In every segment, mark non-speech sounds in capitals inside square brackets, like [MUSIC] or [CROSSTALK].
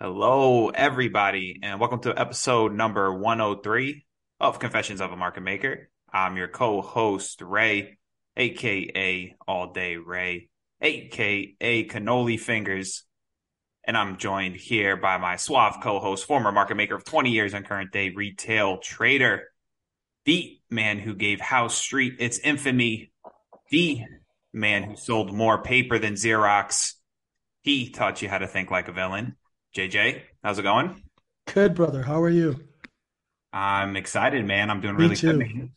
Hello, everybody, and welcome to episode number 103 of Confessions of a Market Maker. I'm your co host, Ray, aka All Day Ray, aka Cannoli Fingers. And I'm joined here by my suave co host, former market maker of 20 years and current day retail trader, the man who gave Howe Street its infamy, the man who sold more paper than Xerox. He taught you how to think like a villain. JJ, how's it going? Good, brother. How are you? I'm excited, man. I'm doing really good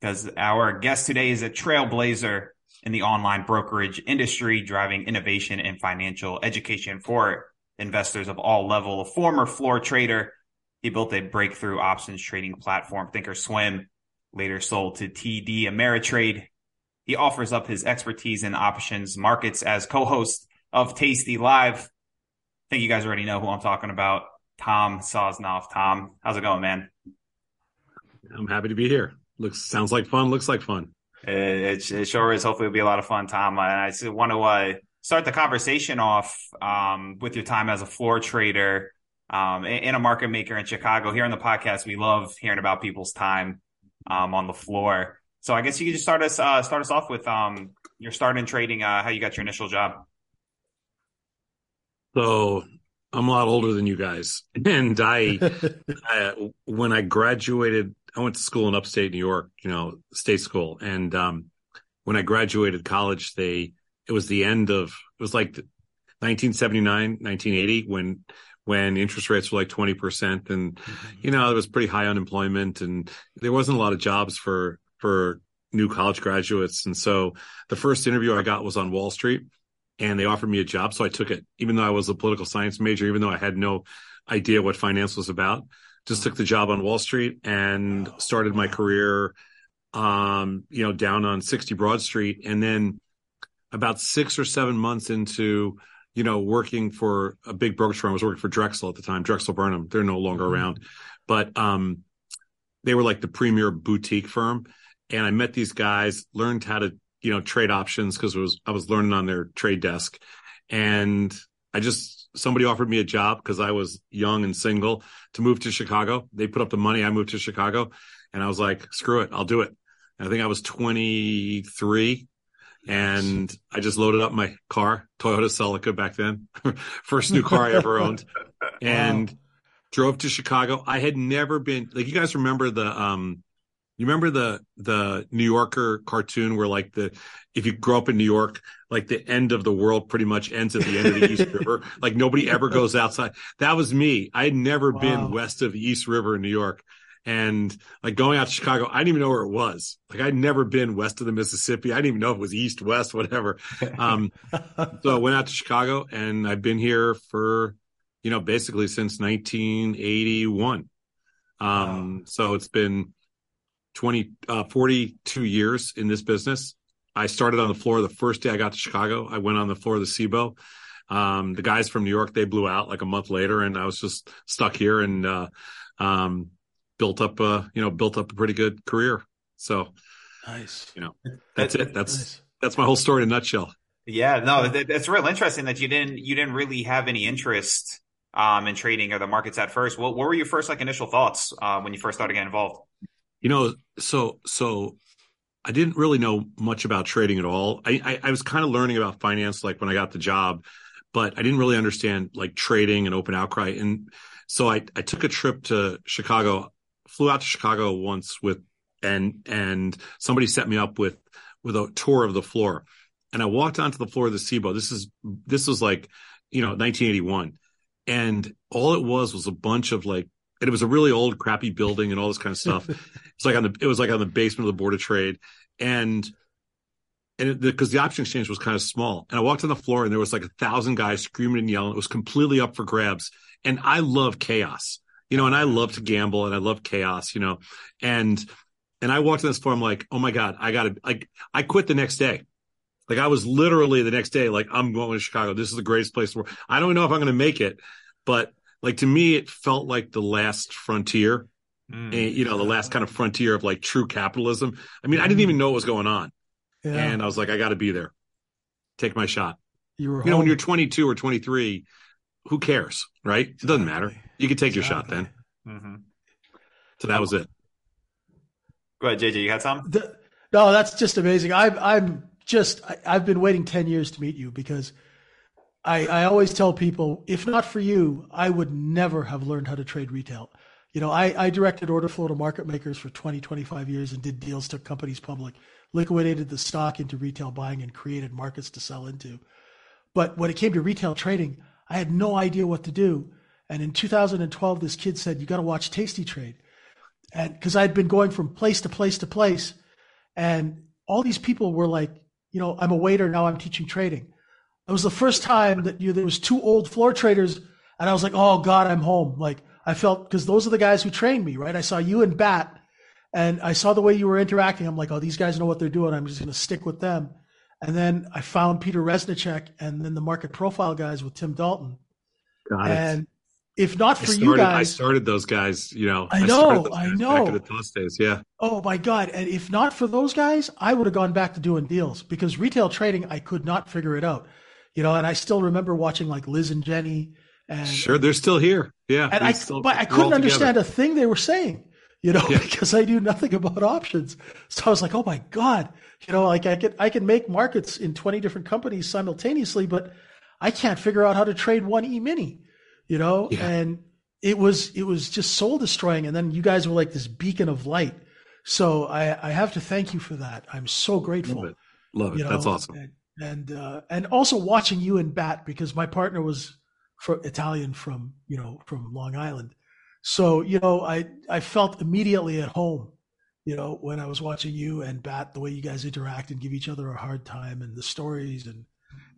because our guest today is a trailblazer in the online brokerage industry, driving innovation and financial education for investors of all level. A former floor trader, he built a breakthrough options trading platform, Thinkorswim, later sold to TD Ameritrade. He offers up his expertise in options markets as co-host of Tasty Live think you guys already know who I'm talking about. Tom Sosnoff. Tom, how's it going, man? I'm happy to be here. Looks sounds like fun. Looks like fun. It, it, sure is. Hopefully, it'll be a lot of fun, Tom. And I just want to uh, start the conversation off um, with your time as a floor trader um, and a market maker in Chicago. Here on the podcast, we love hearing about people's time um, on the floor. So I guess you could just start us uh, start us off with um, your start in trading, uh, how you got your initial job. So I'm a lot older than you guys, [LAUGHS] and I, [LAUGHS] I, when I graduated, I went to school in upstate New York, you know, state school, and um, when I graduated college, they it was the end of it was like 1979, 1980 when when interest rates were like 20 percent, and mm-hmm. you know there was pretty high unemployment, and there wasn't a lot of jobs for for new college graduates, and so the first interview I got was on Wall Street and they offered me a job. So I took it, even though I was a political science major, even though I had no idea what finance was about. Just took the job on Wall Street and started my career, um, you know, down on 60 Broad Street. And then about six or seven months into, you know, working for a big brokerage firm, I was working for Drexel at the time, Drexel Burnham. They're no longer mm-hmm. around, but um, they were like the premier boutique firm. And I met these guys, learned how to you know, trade options because was I was learning on their trade desk, and I just somebody offered me a job because I was young and single to move to Chicago. They put up the money. I moved to Chicago, and I was like, screw it, I'll do it. And I think I was 23 and I just loaded up my car, Toyota Celica back then, [LAUGHS] first new car I ever owned, [LAUGHS] and wow. drove to Chicago. I had never been like you guys remember the um you remember the the New Yorker cartoon where like the if you grow up in New York, like the end of the world pretty much ends at the end of the East River. [LAUGHS] Like nobody ever goes outside. That was me. I had never wow. been west of the East River in New York. And like going out to Chicago, I didn't even know where it was. Like I'd never been west of the Mississippi. I didn't even know if it was east, west, whatever. Um, so I went out to Chicago and I've been here for, you know, basically since 1981. Um, wow. so it's been, 20, uh, 42 years in this business. I started on the floor the first day I got to Chicago. I went on the floor of the Cboe. Um, the guys from New York, they blew out like a month later and I was just stuck here and, uh, um, built up, a, you know, built up a pretty good career. So nice. You know, that's it. That's, nice. that's my whole story in a nutshell. Yeah, no, that, that's real interesting that you didn't, you didn't really have any interest, um, in trading or the markets at first. What, what were your first like initial thoughts, uh, when you first started getting involved? You know, so so I didn't really know much about trading at all. I, I, I was kind of learning about finance like when I got the job, but I didn't really understand like trading and open outcry. And so I, I took a trip to Chicago, flew out to Chicago once with and and somebody set me up with with a tour of the floor. And I walked onto the floor of the Cboe. This is this was like, you know, 1981. And all it was was a bunch of like and it was a really old, crappy building and all this kind of stuff. [LAUGHS] it's like on the it was like on the basement of the Board of Trade, and and because the, the option exchange was kind of small, and I walked on the floor and there was like a thousand guys screaming and yelling. It was completely up for grabs, and I love chaos, you know, and I love to gamble and I love chaos, you know, and and I walked on this floor. I'm like, oh my god, I got to like I quit the next day. Like I was literally the next day, like I'm going to Chicago. This is the greatest place to work. I don't know if I'm going to make it, but like to me, it felt like the last frontier. Mm. And, you know, the last kind of frontier of like true capitalism. I mean, mm. I didn't even know what was going on. Yeah. And I was like, I got to be there. Take my shot. You, were you know, when you're 22 or 23, who cares, right? It doesn't matter. You can take your shot then. Mm-hmm. So that was it. Go ahead, JJ. You had some? The, no, that's just amazing. I'm I'm just I, I've been waiting ten years to meet you because I I always tell people if not for you, I would never have learned how to trade retail. You know, I, I directed order flow to market makers for 20, 25 years and did deals, took companies public, liquidated the stock into retail buying and created markets to sell into. But when it came to retail trading, I had no idea what to do. And in 2012, this kid said, you got to watch Tasty Trade. And because I'd been going from place to place to place and all these people were like, you know, I'm a waiter. Now I'm teaching trading. It was the first time that you, there was two old floor traders and I was like, oh God, I'm home. Like I felt, cause those are the guys who trained me, right? I saw you and Bat and I saw the way you were interacting. I'm like, oh, these guys know what they're doing. I'm just going to stick with them. And then I found Peter Reznicek and then the market profile guys with Jim Dalton. Got and if not for started, you guys, I started those guys. You know, I know, I, I know. Back in the toss days, yeah. Oh my God! And if not for those guys, I would have gone back to doing deals because retail trading, I could not figure it out. You know, and I still remember watching like Liz and Jenny. And sure, they're still here. Yeah, and I, still, but I couldn't understand a thing they were saying. You know, Yeah. [LAUGHS] because I knew nothing about options. So I was like, oh my God, you know, like I could I can make markets in twenty different companies simultaneously, but I can't figure out how to trade one E mini. You know, Yeah. and it was it was just soul destroying. And then you guys were like this beacon of light. So I, I have to thank you for that. I'm so grateful. Love it. Love it. you know, That's awesome. And and, uh, and also watching you and Bat because my partner was Italian from you know from Long Island, so you know I I felt immediately at home, you know when I was watching you and Bat the way you guys interact and give each other a hard time and the stories and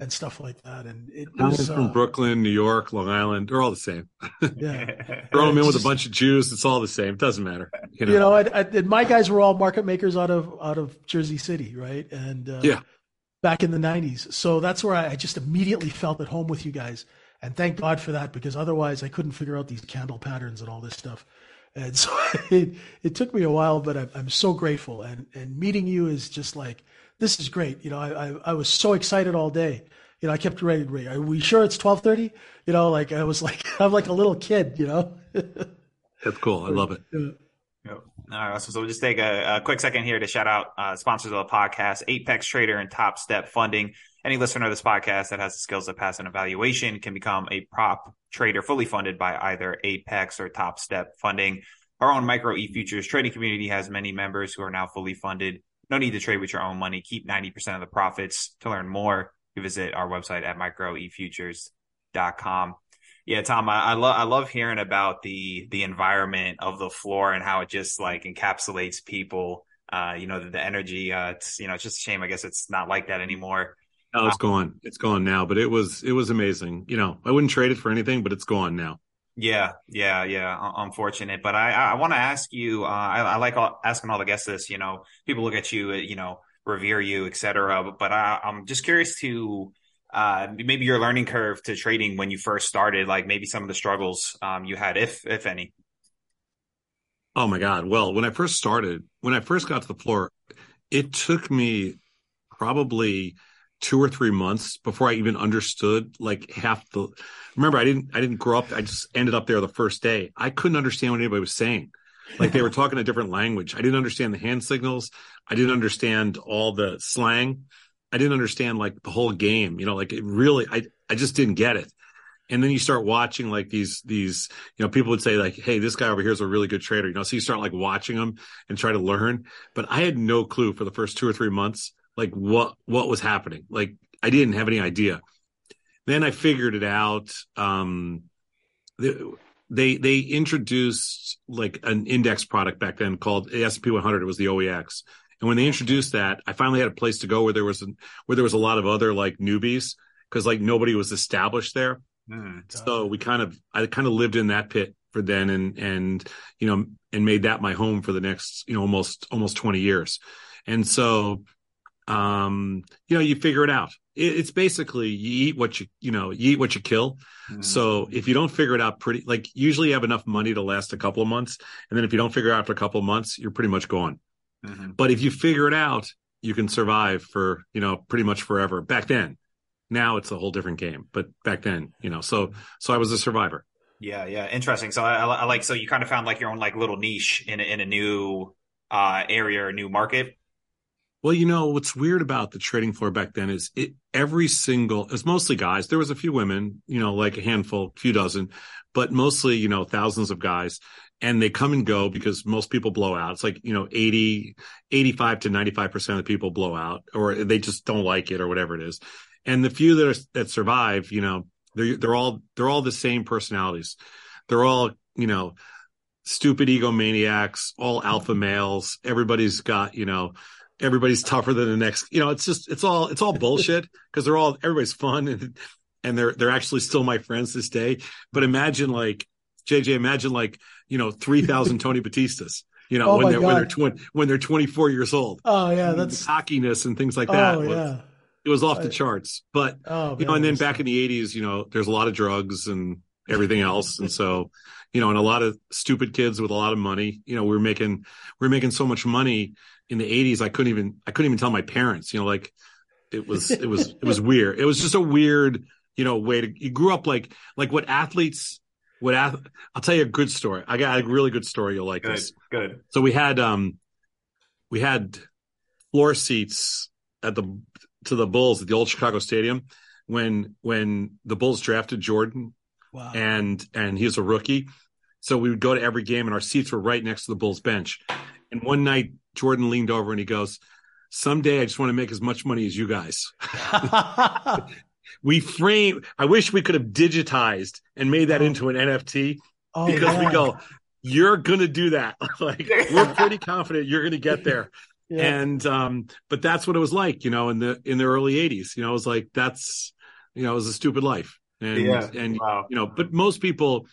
and stuff like that and it was from uh, Brooklyn, New York, Long Island. They're all the same. yeah. [LAUGHS] Throw them in with a bunch of Jews. It's all the same. It doesn't matter. You know. you know, I, I, and my guys were all market makers out of out of Jersey City, right? And uh, Yeah. Back in the '90s. So that's where I, I just immediately felt at home with you guys, and thank God for that because otherwise I couldn't figure out these candle patterns and all this stuff. And [LAUGHS] so it it took me a while, but I'm, I'm so grateful. And and meeting you is just like this is great. You know, I I, I was so excited all day. You know, I kept ready. ready. Are we sure it's 12:30? You know, like I was [LAUGHS] like I'm like a little kid. You know. [LAUGHS] That's cool. I love it. Yep. All right, so, we'll just take a, a quick second here to shout out uh, sponsors of the podcast, Apex Trader and Topstep Funding. Any listener of this podcast that has the skills to pass an evaluation can become a prop trader fully funded by either Apex or Topstep Funding. Our own Micro E Futures trading community has many members who are now fully funded. No need to trade with your own money. Keep 90% of the profits. To learn more, you visit our website at microefutures.com. Yeah, Tom, I, I love I love hearing about the the environment of the floor and how it just like encapsulates people. Uh, you know, the, the energy. Uh, it's you know, it's just a shame. I guess it's not like that anymore. No, it's gone. It's gone now. But it was it was amazing. You know, I wouldn't trade it for anything, but it's gone now. Yeah, yeah, yeah. un- Unfortunate, but I I want to ask you. Uh, I, I like all, asking all the guests this. You know, people look at you, uh, you know, revere you, etc. But I, I'm just curious to uh, maybe your learning curve to trading when you first started. Like maybe some of the struggles um, you had, if if any. Oh my God. Well, when I first started, when I first got to the floor, it took me probably two or three months before I even understood like half the remember I didn't I didn't grow up I just ended up there the first day. I couldn't understand what anybody was saying. Like they were [LAUGHS] talking a different language. I didn't understand the hand signals. I didn't understand all the slang. I didn't understand like the whole game. You know, like it really I I just didn't get it. And then you start watching like these these you know people would say like hey this guy over here is a really good trader you know so you start like watching them and try to learn but i had no clue for the first two or three months like what what was happening like i didn't have any idea then i figured it out um the, they they introduced like an index product back then called the S&P 100 it was the OEX and when they introduced that I finally had a place to go where there was a, where there was a lot of other like newbies because like nobody was established there. Hmm. so we kind of I kind of lived in that pit for then and and you know and made that my home for the next you know almost almost 20 years. And so um you know you figure it out. It, it's basically you eat what you you know you eat what you kill. Hmm. so if you don't figure it out pretty like usually you have enough money to last a couple of months and then if you don't figure it out after a couple of months you're pretty much gone Mhm. but if you figure it out you can survive for you know pretty much forever back then Now it's a whole different game. But back then, you know, so so I was a survivor. Yeah, yeah, interesting. So I, I like so you kind of found like your own like little niche in a, in a new uh area or new market. Well, you know what's weird about the trading floor back then is it every single it's mostly guys. There was a few women, you know, like a handful, few dozen, but mostly, you know, thousands of guys. And they come and go because most people blow out. It's like, you know, 80, 85 to 95% of the people blow out or they just don't like it or whatever it is. And the few that are, that survive, you know, they're, they're all, they're all the same personalities. They're all, you know, stupid egomaniacs, all alpha males. Everybody's got, you know, everybody's tougher than the next. You know, it's just it's all it's all bullshit [LAUGHS] because they're all everybody's fun and and they're they're actually still my friends this day. But imagine like JJ, imagine like you know three thousand Tony Battistas. You know Oh when they're when they're God. twenty when they're twenty four years old. Oh yeah, that's cockiness and things like that. oh was, yeah. it was off the charts. But Oh, you know, and then back in the eighties, you know, there's a lot of drugs and everything else. And so, you know, and a lot of stupid kids with a lot of money, you know, we were making, we were making so much money in the eighties. I couldn't even, I couldn't even tell my parents, you know, like it was, it was, it was [LAUGHS] weird. It was just a weird, you know, way to, you grew up like, like what athletes, what ath- I'll tell you a good story. I got a really good story. You'll like Good, this. good. So we had um we had floor seats at the to the Bulls at the old Chicago Stadium when when the Bulls drafted Jordan Wow. and and he was a rookie. So we would go to every game and our seats were right next to the Bulls bench. And one night Jordan leaned over and he goes, Someday I just want to make as much money as you guys. [LAUGHS] [LAUGHS] [LAUGHS] We frame I wish we could have digitized and made that into an NFT oh, because we go, You're gonna do that. [LAUGHS] like we're [LAUGHS] pretty confident you're gonna get there Yeah. and um but that's what it was like you know in the in the early 80s you know it was like that's you know it was a stupid life and Yeah. and Wow. you know but most people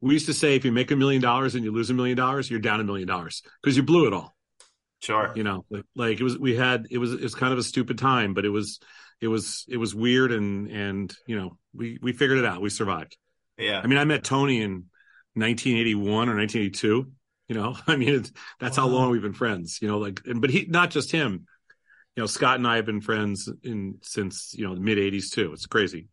we used to say if you make a million dollars and you lose a million dollars you're down a million dollars because you blew it all Sure. you know like, like it was we had it was it was kind of a stupid time but it was it was it was weird and and you know we we figured it out. We survived. Yeah. i mean i met tony in 1981 or 1982 you know? [LAUGHS] I mean it's, that's how long we've been friends you know like and but he not just him. You know scott and i have been friends in since you know the mid 80s too. It's crazy.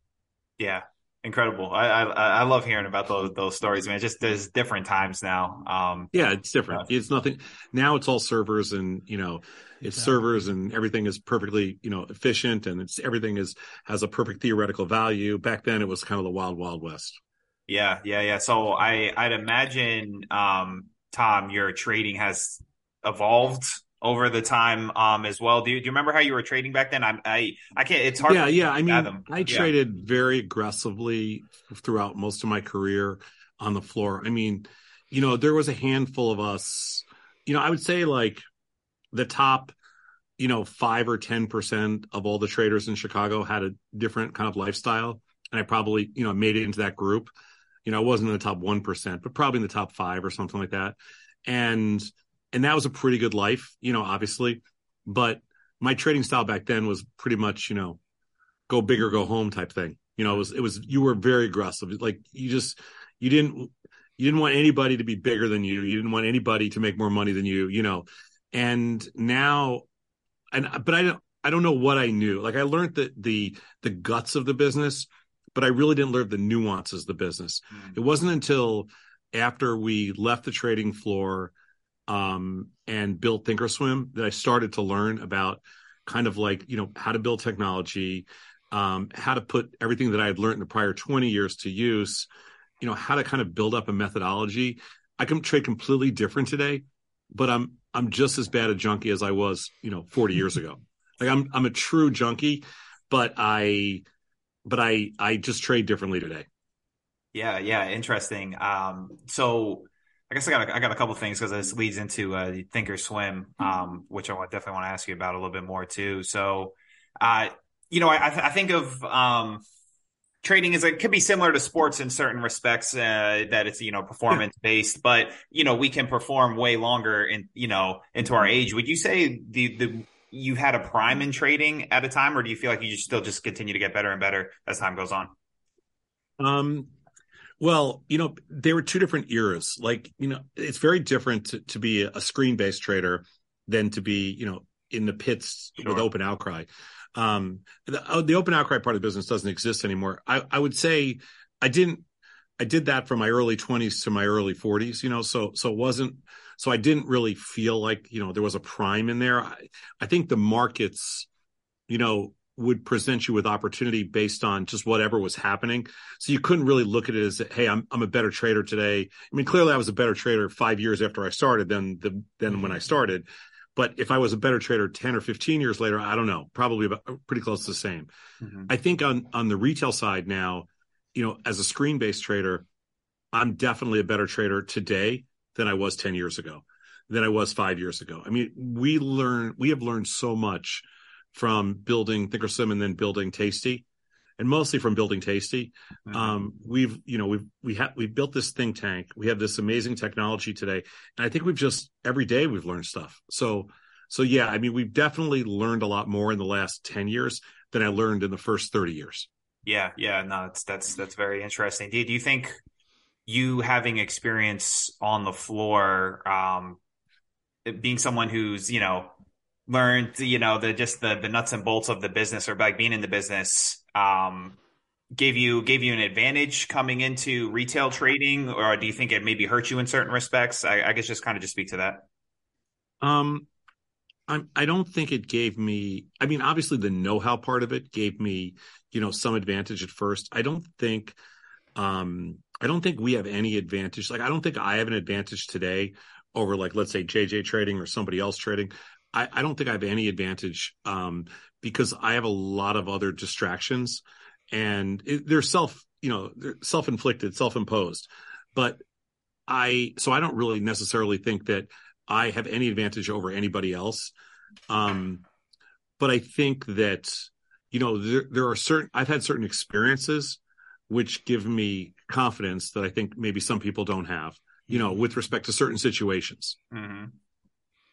Yeah, incredible. I I I love hearing about those those stories, man. Just there's different times now. Um, yeah it's different it's nothing now it's all servers and you know it's Exactly. servers and everything is perfectly you know efficient and it's everything is has a perfect theoretical value back then it was kind of the wild wild west yeah, yeah, yeah. So I I'd imagine, um, Tom, your trading has evolved over the time, um, as well. Do you do you remember how you were trading back then? I I I can't. It's hard. yeah yeah i mean fathom. i Yeah. traded very aggressively throughout most of my career on the floor i mean you know there was a handful of us you know i would say like the top you know five or ten percent of all the traders in chicago had a different kind of lifestyle and i probably you know made it into that group you know i wasn't in the top one percent but probably in the top five or something like that and and that was a pretty good life you know obviously. But my trading style back then was pretty much you know go big or go home type thing. You know it was it was you were very aggressive. Like you just you didn't you didn't want anybody to be bigger than you. You didn't want anybody to make more money than you you know. And now and but i don't i don't know what i knew. Like i learned the the the guts of the business but i really didn't learn the nuances of the business. Mm. it wasn't until after we left the trading floor um, and built thinkorswim that i started to learn about kind of like you know how to build technology um, how to put everything that i had learned in the prior 20 years to use you know how to kind of build up a methodology. I can trade completely different today but i'm i'm just as bad a junkie as i was you know 40 years ago. [LAUGHS] Like i'm i'm a true junkie but i but i i just trade differently today. Yeah, yeah, interesting. Um, so I guess I got a, I got a couple things because this leads into uh, Thinkorswim, um, which I definitely want to ask you about a little bit more too. So, uh, you know, I, I th- I think of um, trading as it could be similar to sports in certain respects uh, that it's you know performance based, but you know we can perform way longer in you know into our age. Would you say the the you had a prime in trading at a time, or do you feel like you just still just continue to get better and better as time goes on? Um, well, you know, they were two different eras. Like, you know, it's very different to, to be a screen based trader than to be, you know, in the pits Sure. with open outcry. Um, the, uh, the open outcry part of the business doesn't exist anymore. I, I would say I didn't, I did that from my early twenties to my early forties, you know, so, so it wasn't, so I didn't really feel like, you know, there was a prime in there. I, I think the markets, you know, would present you with opportunity based on just whatever was happening. So you couldn't really look at it as, hey, I'm I'm a better trader today. I mean, clearly I was a better trader five years after I started than the than when I started. But if I was a better trader 10 or 15 years later, I don't know, probably about pretty close to the same. Mhm. I think on on the retail side now, you know, as a screen based trader, I'm definitely a better trader today than I was 10 years ago, than I was five years ago. I mean, we learn we have learned so much from building Thinkorswim and then building Tasty, and mostly from building Tasty. Mhm. Um, we've you know we've we have we built this think tank. We have this amazing technology today, and I think we've just every day we've learned stuff. So so yeah, I mean we've definitely learned a lot more in the last 10 years than I learned in the first 30 years. Yeah, yeah, no, that's that's that's very interesting. Do, do you think you having experience on the floor, um, being someone who's you know learned you know the just the the nuts and bolts of the business or like being in the business, um, gave you gave you an advantage coming into retail trading, or do you think it maybe hurt you in certain respects? I, I guess just kind of just speak to that. Um, I'm, I don't think it gave me, I mean, obviously the know-how part of it gave me, you know, some advantage at first. I don't think, um, I don't think we have any advantage. Like, I don't think I have an advantage today over like, let's say JJ trading or somebody else trading. I, I don't think I have any advantage, um, because I have a lot of other distractions and it, they're self, you know, they're self-inflicted, self-imposed, but I, so I don't really necessarily think that I have any advantage over anybody else. Um, but I think that, you know, there, there are certain, I've had certain experiences which give me confidence that I think maybe some people don't have, you know, with respect to certain situations. hmm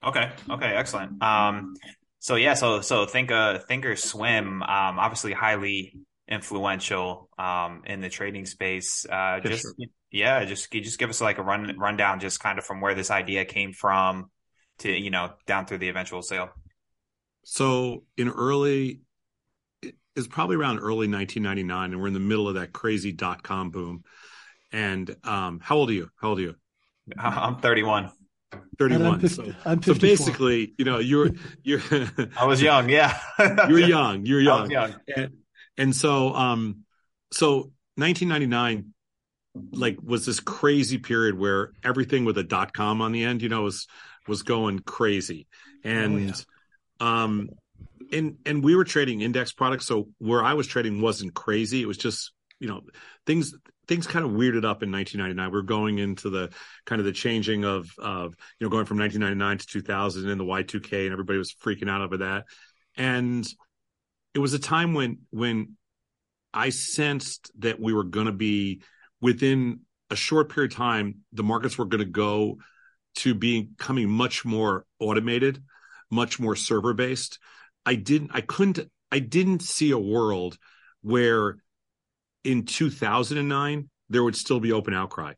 Okay. Okay. Excellent. Um, so yeah, so so think uh Thinkorswim, um, obviously highly influential um in the trading space. Uh, just sure. yeah, just you just give us like a run rundown, just kind of from where this idea came from to you know down through the eventual sale. So in early, it's probably around early 1999, and we're in the middle of that crazy dot com boom. And um, how old are you? How old are you? [LAUGHS] I'm 31. 31. I'm, fif- so, I'm so basically, you know, you're you're [LAUGHS] I was young. Yeah, [LAUGHS] you're young. You're I young. was young. and, and so um so 1999 like was this crazy period where everything with a dot com on the end you know was was going crazy and um and and we were trading index products so where i was trading wasn't crazy it was just you know things things kind of weirded up in 1999 we are going into the kind of the changing of of you know going from 1999 to 2000 and the y2k and everybody was freaking out over that and it was a time when when I sensed that we were going to be within a short period of time, the markets were going to go to becoming much more automated, much more server based. I didn't, I couldn't, I didn't see a world where in 2009 there would still be open outcry.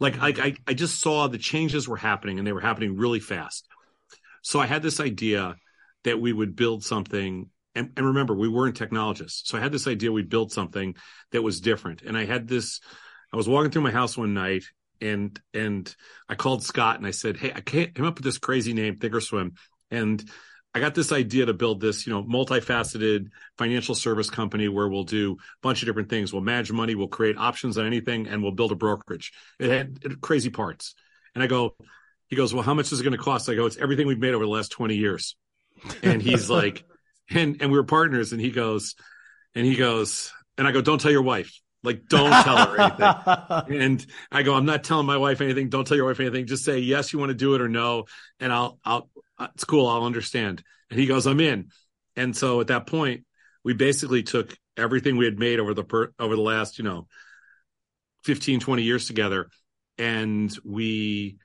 Like mm-hmm. I, I, I just saw the changes were happening and they were happening really fast. So I had this idea that we would build something and, and remember we weren't technologists so i had this idea we'd build something that was different and i had this i was walking through my house one night and and i called scott and i said hey i came up with this crazy name thinkorswim and i got this idea to build this you know multifaceted financial service company where we'll do a bunch of different things. We'll manage money we'll create options on anything and we'll build a brokerage. It had, it crazy parts. And i go he goes well how much is it going to cost? I go it's everything we've made over the last 20 years. And he's [LAUGHS] like and and we were partners and he goes and he goes and i go don't tell your wife. Like don't tell her anything. [LAUGHS] And i go i'm not telling my wife anything. Don't tell your wife anything. Just say yes you want to do it or no and i'll i'll it's cool i'll understand. And he goes i'm in. And so at that point we basically took everything we had made over the per, over the last you know 15 20 years together and we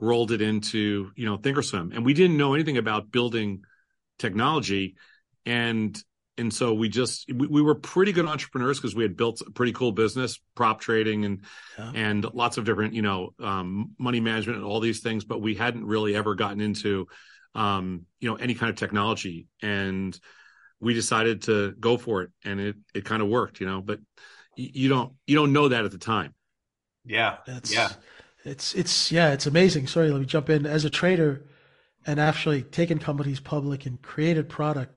rolled it into you know thinkorswim. And we didn't know anything about building technology. And and so we just we, we were pretty good entrepreneurs because we had built a pretty cool business prop trading and Yeah. and lots of different you know um, money management and all these things but we hadn't really ever gotten into um, you know, any kind of technology. And we decided to go for it, and it it kind of worked, you know. But you don't you don't know that at the time. Yeah, That's, yeah, It's it's yeah, it's amazing. Sorry, let me jump in. As a trader, and actually taken companies public and created product,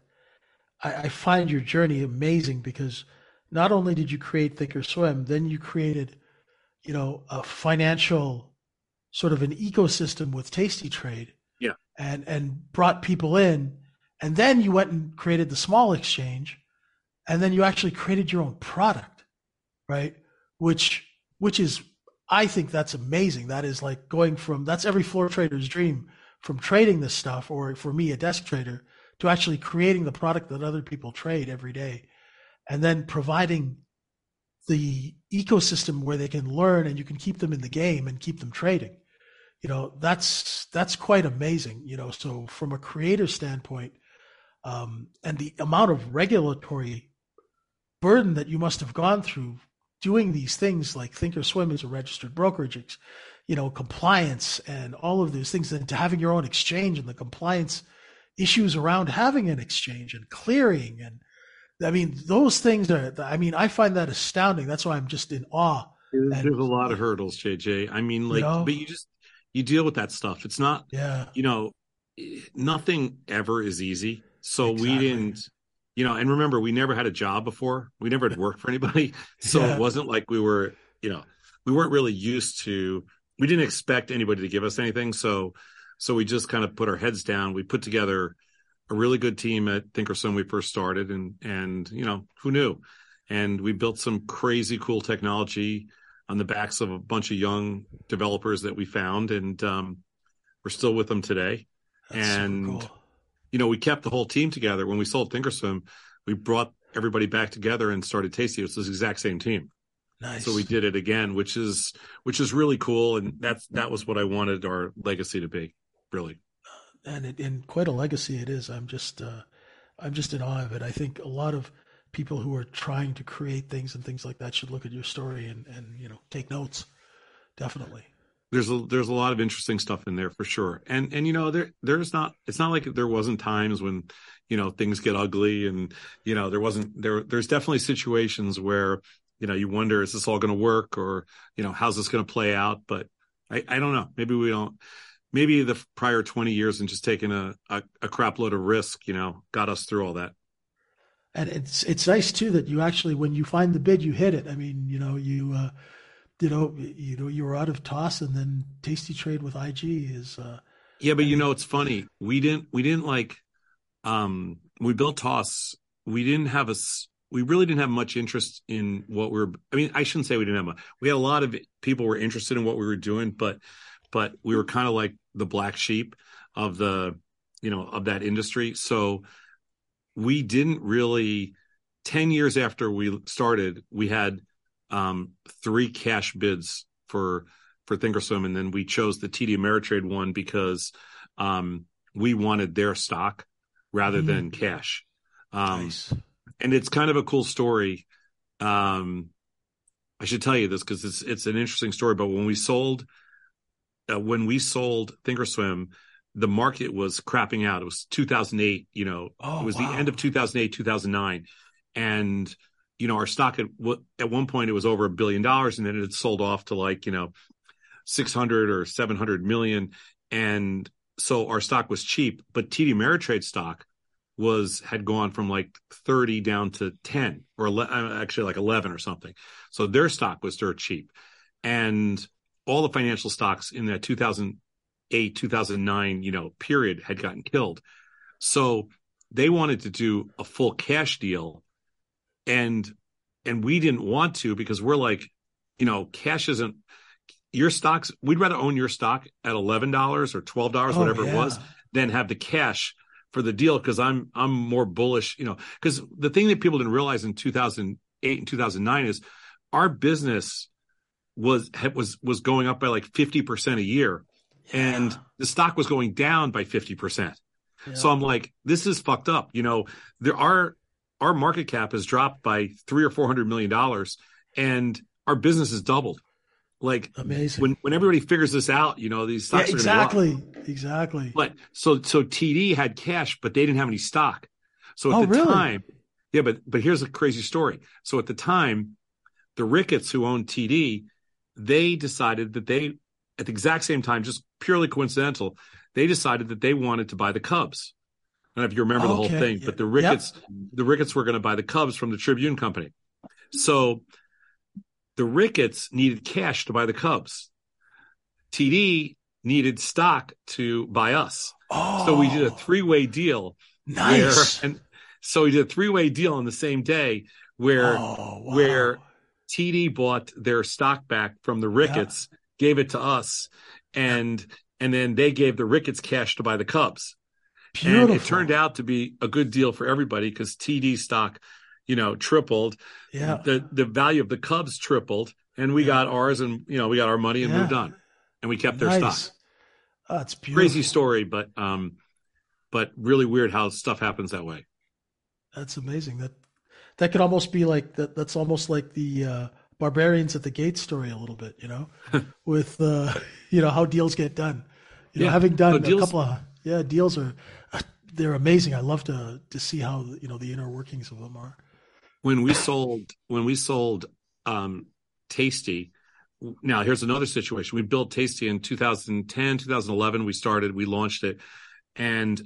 I, I find your journey amazing because not only did you create Thinkorswim, then you created, you know, a financial sort of an ecosystem with Tasty Trade. Yeah. And and brought people in, and then you went and created the small exchange, and then you actually created your own product, right? Which which is I think that's amazing. That is like going from that's every floor trader's dream from trading this stuff, or for me, a desk trader, to actually creating the product that other people trade every day, and then providing the ecosystem where they can learn and you can keep them in the game and keep them trading. You know, that's that's quite amazing. You know, so from a creator standpoint, um, and the amount of regulatory burden that you must have gone through doing these things like Thinkorswim is a registered brokerage, you know, compliance and all of those things, and to having your own exchange and the compliance issues around having an exchange and clearing and I mean those things are I mean I find that astounding. That's why I'm just in awe. There's, And- there's a lot of hurdles, JJ. I mean, like, know? but you just you deal with that stuff. It's not, Yeah. you know, nothing ever is easy. So we didn't, you know, and remember, we never had a job before. We never had worked for anybody. [LAUGHS] So Yeah. it wasn't like we were, you know, we weren't really used to. We didn't expect anybody to give us anything. So, so we just kind of put our heads down. We put together a really good team at Thinkorswim we first started, and and you know who knew, and we built some crazy cool technology on the backs of a bunch of young developers that we found, and um, we're still with them today. That's And- cool. You know, we kept the whole team together. When we sold Thinkorswim, we brought everybody back together and started Tasty. It's the exact same team. Nice. So we did it again, which is which is really cool, and that's that was what I wanted our legacy to be. Really, and it, and quite a legacy it is. I'm just uh, I'm just in awe of it. I think a lot of people who are trying to create things and things like that should look at your story and and you know take notes. Definitely. there's a there's a lot of interesting stuff in there for sure and and you know there there's not it's not like there wasn't times when you know things get ugly and you know there wasn't there there's definitely situations where you know you wonder is this all going to work or you know how's this going to play out but i i don't know maybe we don't maybe the prior 20 years and just taking a a, a crap load of risk you know got us through all that And it's it's nice too that you actually when you find the bid you hit it. I mean you know you uh, you know you know you were out of toss and then Tasty Trade with IG is uh, Yeah, but you know it's funny. We didn't we didn't like um we built Toss. We didn't have a we really didn't have much interest in what we were I mean, I shouldn't say we didn't have much. We had a lot of people were interested in what we were doing, but but we were kind of like the black sheep of the you know of that industry. So we didn't really 10 years after we started, we had um three cash bids for for Thinkorswim, and then we chose the TD Ameritrade one because um, we wanted their stock rather Mhm. than cash. Um, nice. And it's kind of a cool story. Um, I should tell you this because it's it's an interesting story. But when we sold, uh, when we sold Thinkorswim, the market was crapping out. It was 2008. You know, Oh, it was wow. the end of 2008, 2009, and you know our stock at at one point it was over a billion dollars, and then it had sold off to like you know 600 or 700 million, and so our stock was cheap. But TD Ameritrade stock was had gone from like 30 down to 10 or ele- uh, actually like 11 or something. So their stock was dirt cheap, and all the financial stocks in that 2008 2009 you know period had gotten killed. So they wanted to do a full cash deal and and we didn't want to because we're like you know cash isn't your stocks we'd rather own your stock at $11 or $12 Oh, whatever it was than have the cash for the deal because i'm i'm more bullish you know because the thing that people didn't realize in 2008 and 2009 is our business was was was going up by like 50% a year and Yeah. the stock was going down by 50% Yeah. so I'm like, this is fucked up. You know, there are our market cap has dropped by three or four hundred million dollars, and our business has doubled. Like Amazing. when when everybody figures this out, you know, these yeah, stocks are gonna go up. exactly. Exactly. But so so TD had cash, but they didn't have any stock. So at Oh, the really? time, yeah, but but here's a crazy story. So at the time, the Ricketts who owned TD, they decided that they at the exact same time, just purely coincidental, they decided that they wanted to buy the Cubs. I don't know if you remember the whole thing, yeah. but the Ricketts the Ricketts were going to buy the Cubs from the Tribune Company. So the Ricketts needed cash to buy the Cubs. TD needed stock to buy us. Oh, So we did a oh. three-way deal nice. where and so we did a three-way deal on the same day where oh, wow. where TD bought their stock back from the Ricketts, gave it to us, and and then they gave the Ricketts cash to buy the Cubs. Beautiful. And it turned out to be a good deal for everybody because TD stock, you know, tripled. Yeah. The the value of the Cubs tripled, and we Yeah. got ours, and you know, we got our money and Yeah. moved on, and we kept their nice. stock. Oh, it's beautiful. Crazy story, but um, but really weird how stuff happens that way. That's amazing. That that could almost be like that. That's almost like the uh, barbarians at the gate story a little bit, you know, [LAUGHS] with uh, you know how deals get done. You know, having done Oh, a deals- couple of yeah deals are they're amazing. I love to to see how you know the inner workings of them are. when we sold when we sold um tasty now here's another situation we built tasty in 2010 2011 we started we launched it and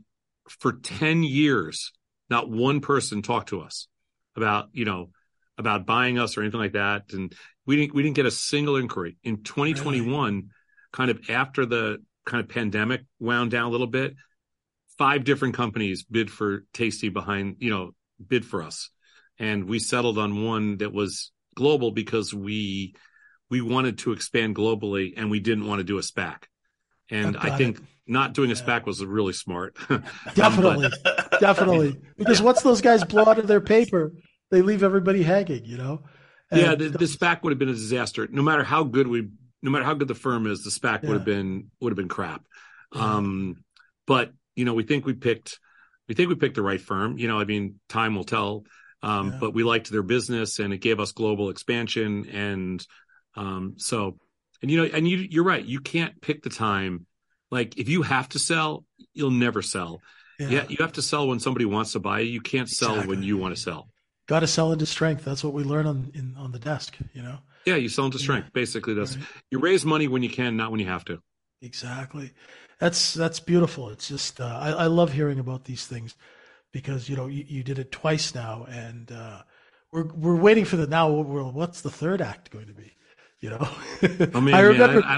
for 10 years not one person talked to us about you know about buying us or anything like that. And we didn't we didn't get a single inquiry. In 2021 kind of after the kind of pandemic wound down a little bit five different companies bid for tasty behind you know bid for us. And we settled on one that was global because we we wanted to expand globally and we didn't want to do a SPAC. And I think it. not doing a Yeah. SPAC was really smart. [LAUGHS] Definitely, [LAUGHS] definitely. Because once those guys blow out of their paper, they leave everybody hanging. You know. And yeah, the, the SPAC would have been a disaster. No matter how good we, no matter how good the firm is, the SPAC would have been would have been crap. Yeah. Um, but you know, we think we picked, we think we picked the right firm. You know, I mean, time will tell. Um, Yeah. but we liked their business and it gave us global expansion. And um, so, and you know, and you you're right. You can't pick the time. Like if you have to sell, you'll never sell. Yeah, you have to sell when somebody wants to buy you. You can't sell when you want to sell. Got to sell into strength. That's what we learn on in, on the desk. You know. Yeah, you sell into strength. Basically, that's Right. you raise money when you can, not when you have to. Exactly. That's that's beautiful. It's just uh, I, I love hearing about these things because you know you, you did it twice now, and uh, we're we're waiting for the now. What's the third act going to be? You know, I mean, [LAUGHS] I remember I, I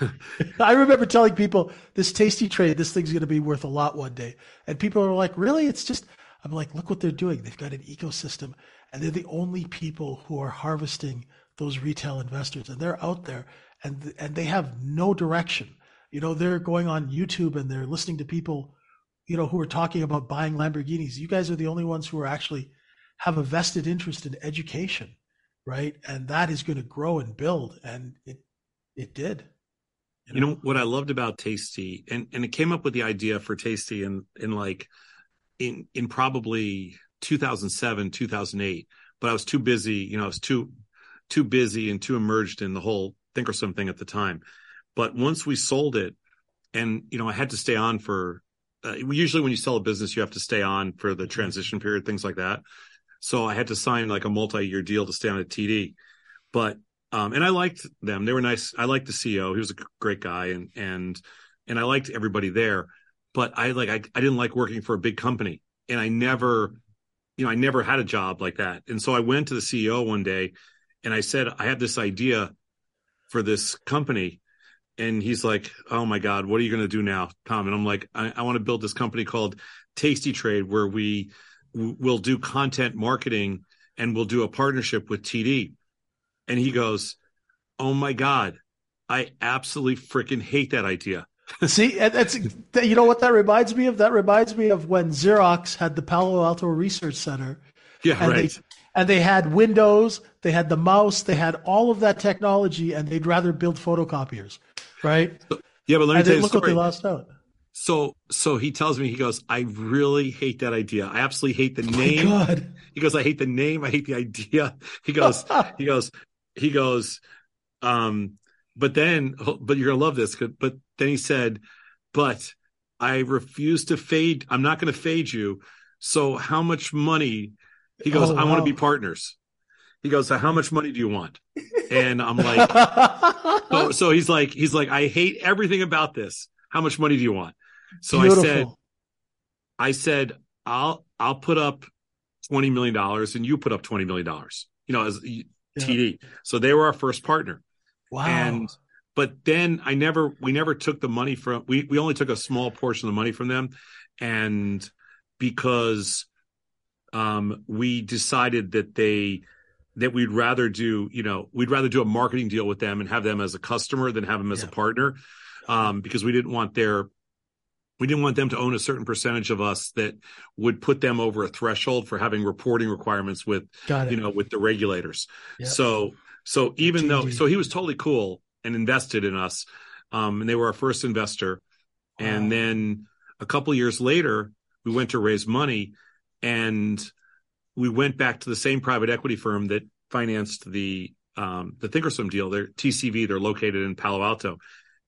don't, [LAUGHS] I remember telling people this tasty trade, this thing's going to be worth a lot one day, and people are like, "Really? It's just." I'm like, "Look what they're doing. They've got an ecosystem, and they're the only people who are harvesting those retail investors, and they're out there, and and they have no direction. You know, they're going on YouTube and they're listening to people, you know, who are talking about buying Lamborghinis. You guys are the only ones who are actually have a vested interest in education, right? And that is going to grow and build, and it it did. you know what I loved about Tasty, and and it came up with the idea for Tasty in in like in in probably 2007, 2008. But I was too busy. You know, I was too too busy and too immersed in the whole Thinkorswim thing at the time. But once we sold it, and you know, I had to stay on for. Uh, usually, when you sell a business, you have to stay on for the transition period, things like that. So I had to sign like a multi-year deal to stay on at TD. But um, and I liked them; they were nice. I liked the CEO; he was a great guy, and and and I liked everybody there. But I like I, I didn't like working for a big company, and I never, you know, I never had a job like that. And so I went to the CEO one day, and I said I have this idea for this company. And he's like, "Oh my God, what are you going to do now, Tom?" And I'm like, "I, I want to build this company called Tasty Trade, where we will do content marketing and we'll do a partnership with TD." And he goes, "Oh my God, I absolutely freaking hate that idea." [LAUGHS] See, that's you know what that reminds me of. That reminds me of when Xerox had the Palo Alto Research Center, Yeah, and right. they and they had Windows, they had the mouse, they had all of that technology, and they'd rather build photocopiers, right? yeah, but let me And tell you look what they lost out. So, so he tells me, he goes, "I really hate that idea. I absolutely hate the My name." God, He goes, I hate the name. I hate the idea. [LAUGHS] He goes, he goes, he goes, um, but then, but you're gonna love this. But then he said, "But I refuse to fade. I'm not going to fade you. So how much money?" He goes, Oh, "I want to be partners." He goes, "So how much money do you want?" And I'm like, [LAUGHS] so, so he's like, he's like, I hate everything about this. How much money do you want? So I said, I said, I'll I'll put up twenty million dollars, and you put up twenty million dollars. You know, as TD. So they were our first partner. wow. And but then I never we never took the money from we we only took a small portion of the money from them, and because um we decided that they that we'd rather do you know we'd rather do a marketing deal with them and have them as a customer than have them as Yeah. a partner um because we didn't want their we didn't want them to own a certain percentage of us that would put them over a threshold for having reporting requirements with you know with the regulators. Yep. so so even though so he was totally cool and invested in us um and they were our first investor. And then a couple years later we went to raise money and we went back to the same private equity firm that financed the um the thinkorswim deal. They're tcv they're located in palo alto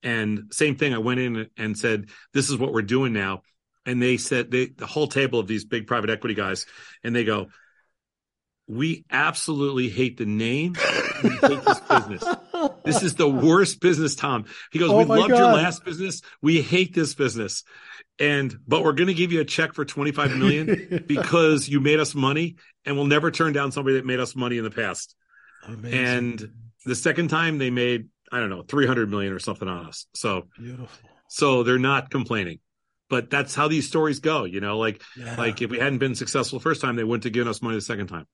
and same thing i went in and said this is what we're doing now and they said they the whole table of these big private equity guys and they go we absolutely hate the name we hate this business this is the worst business, Tom. He goes, Oh We loved your last business. We hate this business. And but we're gonna give you a check for 25 million [LAUGHS] because you made us money and we'll never turn down somebody that made us money in the past. Amazing. And the second time they made, I don't know, 300 million or something on us. So beautiful. so they're not complaining. But that's how these stories go, you know, like Yeah. like if we hadn't been successful the first time, they wouldn't have given us money the second time.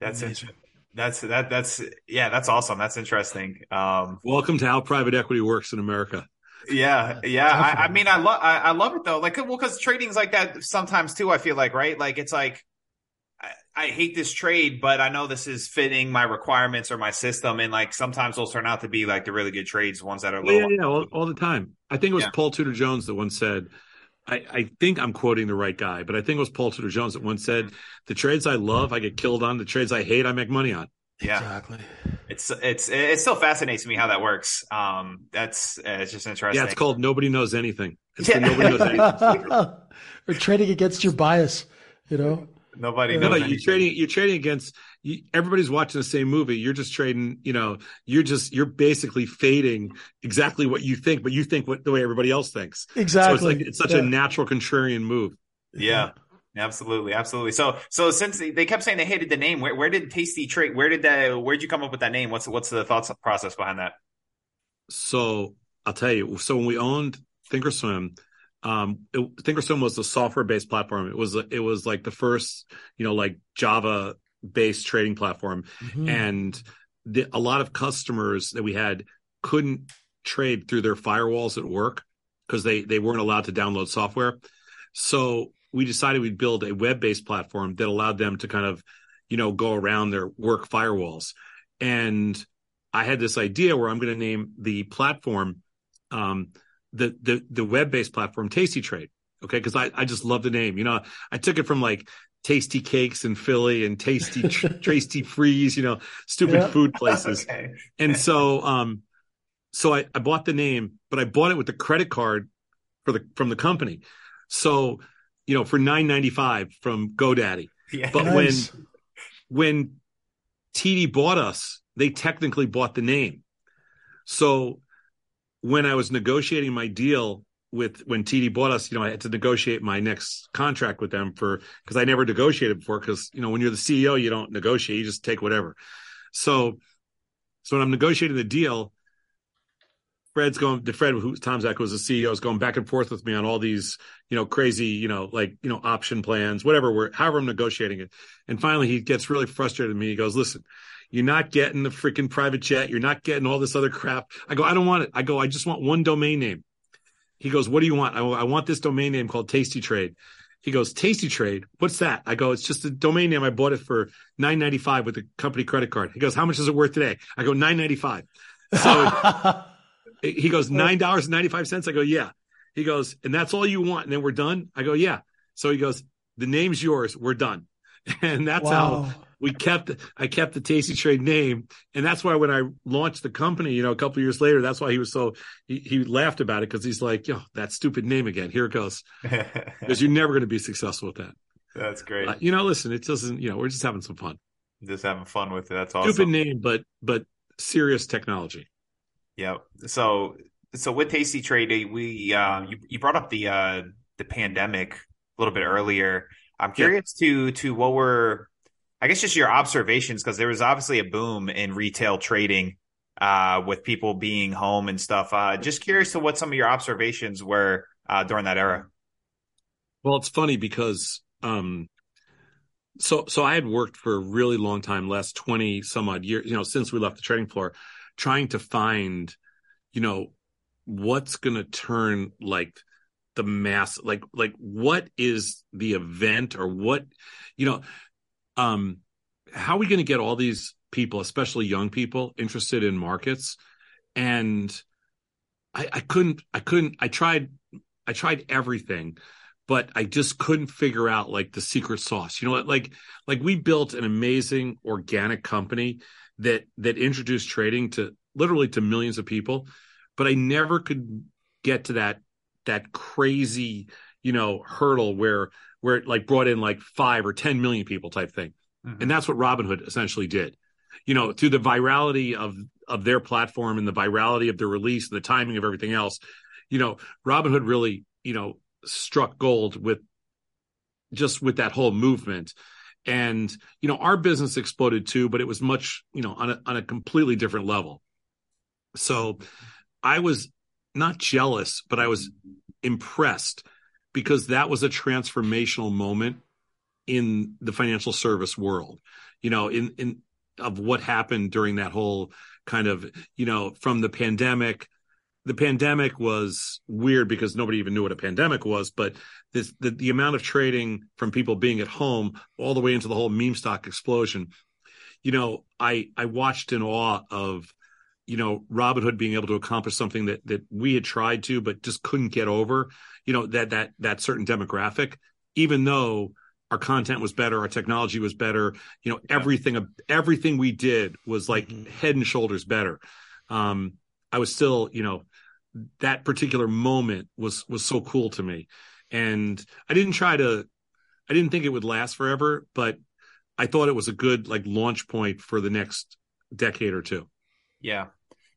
That's Amazing. it. That's that. That's yeah. That's awesome. That's interesting. Um, Welcome to how private equity works in America. yeah, yeah. I, I mean, I love, I, I love it though. Like, well, because trading's like that sometimes too. I feel like, right? Like, it's like, I, I hate this trade, but I know this is fitting my requirements or my system, and like sometimes they'll turn out to be like the really good trades, ones that are Yeah, low. yeah, yeah, all, all the time. I think it was Yeah. Paul Tudor Jones that once said, I, I think I'm quoting the right guy, but I think it was Paul Tudor Jones that once said, The trades I love, I get killed on. The trades I hate, I make money on. Yeah, Exactly. it's it's it still fascinates me how that works. Um, that's uh, it's just interesting. Yeah, it's called Nobody Knows Anything. It's [LAUGHS] Yeah. the Nobody Knows Anything. [LAUGHS] or trading against your bias, you know? Nobody No, No, knows. no, you're trading. You're trading against. You, everybody's watching the same movie. You're just trading. You know, you're just you're basically fading exactly what you think, but you think what the way everybody else thinks. Exactly. So it's like it's such Yeah. a natural contrarian move. Yeah. Absolutely, absolutely. So, so since they, they kept saying they hated the name, where, where did Tasty Trade? Where did that? Where did you come up with that name? What's what's the thoughts process behind that? So I'll tell you. So when we owned Thinkorswim, um, it, Thinkorswim was a software-based platform. It was it was like the first, you know, like Java-based trading platform, Mhm. and the, a lot of customers that we had couldn't trade through their firewalls at work because they they weren't allowed to download software. So we decided we'd build a web-based platform that allowed them to kind of, you know, go around their work firewalls. And I had this idea where I'm going to name the platform, um, the the the web-based platform Tasty Trade. Okay, because I I just love the name. You know, I took it from like Tasty Cakes in Philly and Tasty tr- [LAUGHS] Tasty Freeze. You know, stupid Yeah. food places. [LAUGHS] Okay. And so, um, so I, I bought the name, but I bought it with the credit card for the from the company. So, you know, for nine ninety five from GoDaddy. Yeah. But Nice. when when TD bought us, they technically bought the name. So when I was negotiating my deal with when TD bought us, you know, I had to negotiate my next contract with them for because I never negotiated before. Because you know, when you're the CEO, you don't negotiate; you just take whatever. So, so when I'm negotiating the deal, Fred's going. The Fred, who Tomczyk was the CEO, is going back and forth with me on all these, you know, crazy, you know, like you know, option plans, whatever. We're however I'm negotiating it, and finally he gets really frustrated with me. He goes, "Listen, you're not getting the freaking private jet. You're not getting all this other crap." I go, "I don't want it." I go, "I just want one domain name." He goes, "What do you want?" I, go, I want this domain name called Tasty Trade. He goes, Tasty Trade. What's that? I go, it's just a domain name. I bought it for nine ninety five with a company credit card. He goes, how much is it worth today? I go, nine ninety five. So [LAUGHS] he goes, nine dollars and ninety five cents. I go, yeah. He goes, and that's all you want, and then we're done. I go, yeah. So he goes, the name's yours. We're done. [LAUGHS] And that's wow. how we kept I kept the Tasty Trade name, and that's why when I launched the company, you know, a couple years later, that's why he was so he, he laughed about it because he's like, "Yo, that stupid name again. Here it goes." [LAUGHS] Because you're never going to be successful with that. That's great. Uh, you know, listen, it doesn't. You know, we're just having some fun. Just having fun with it. That's awesome. Stupid name, but but serious technology. Yep. So so with Tasty Trade, we uh, you you brought up the uh, the pandemic a little bit earlier. I'm curious yeah. to to what were I guess just your observations because there was obviously a boom in retail trading uh, with people being home and stuff. Uh, just curious to what some of your observations were uh, during that era. Well, it's funny because um, so so I had worked for a really long time, last twenty some odd years, you know, since we left the trading floor, trying to find, you know, what's going to turn like the mass like like what is the event or what you know um how are we going to get all these people especially young people interested in markets? And i i couldn't i couldn't i tried i tried everything but i just couldn't figure out like the secret sauce. You know what? Like like we built an amazing organic company that that introduced trading to literally to millions of people but i never could get to that that crazy, you know, hurdle where where it like brought in like five or 10 million people type thing. Mm-hmm. And that's what Robinhood essentially did. You know, through the virality of of their platform and the virality of their release and the timing of everything else, you know, Robinhood really, you know, struck gold with just with that whole movement. And, you know, our business exploded too, but it was much, you know, on a on a completely different level. So I was not jealous, but I was impressed because that was a transformational moment in the financial service world. You know, in in of what happened during that whole kind of, you know, from the pandemic. The pandemic was weird because nobody even knew what a pandemic was, but this the, the amount of trading from people being at home all the way into the whole meme stock explosion. You know, I I watched in awe of you know Robinhood being able to accomplish something that that we had tried to but just couldn't get over you know that that that certain demographic even though our content was better our technology was better you know everything everything we did was like mm-hmm. head and shoulders better. Um i was still you know that particular moment was was so cool to me. And i didn't try to i didn't think it would last forever but i thought it was a good like launch point for the next decade or two. Yeah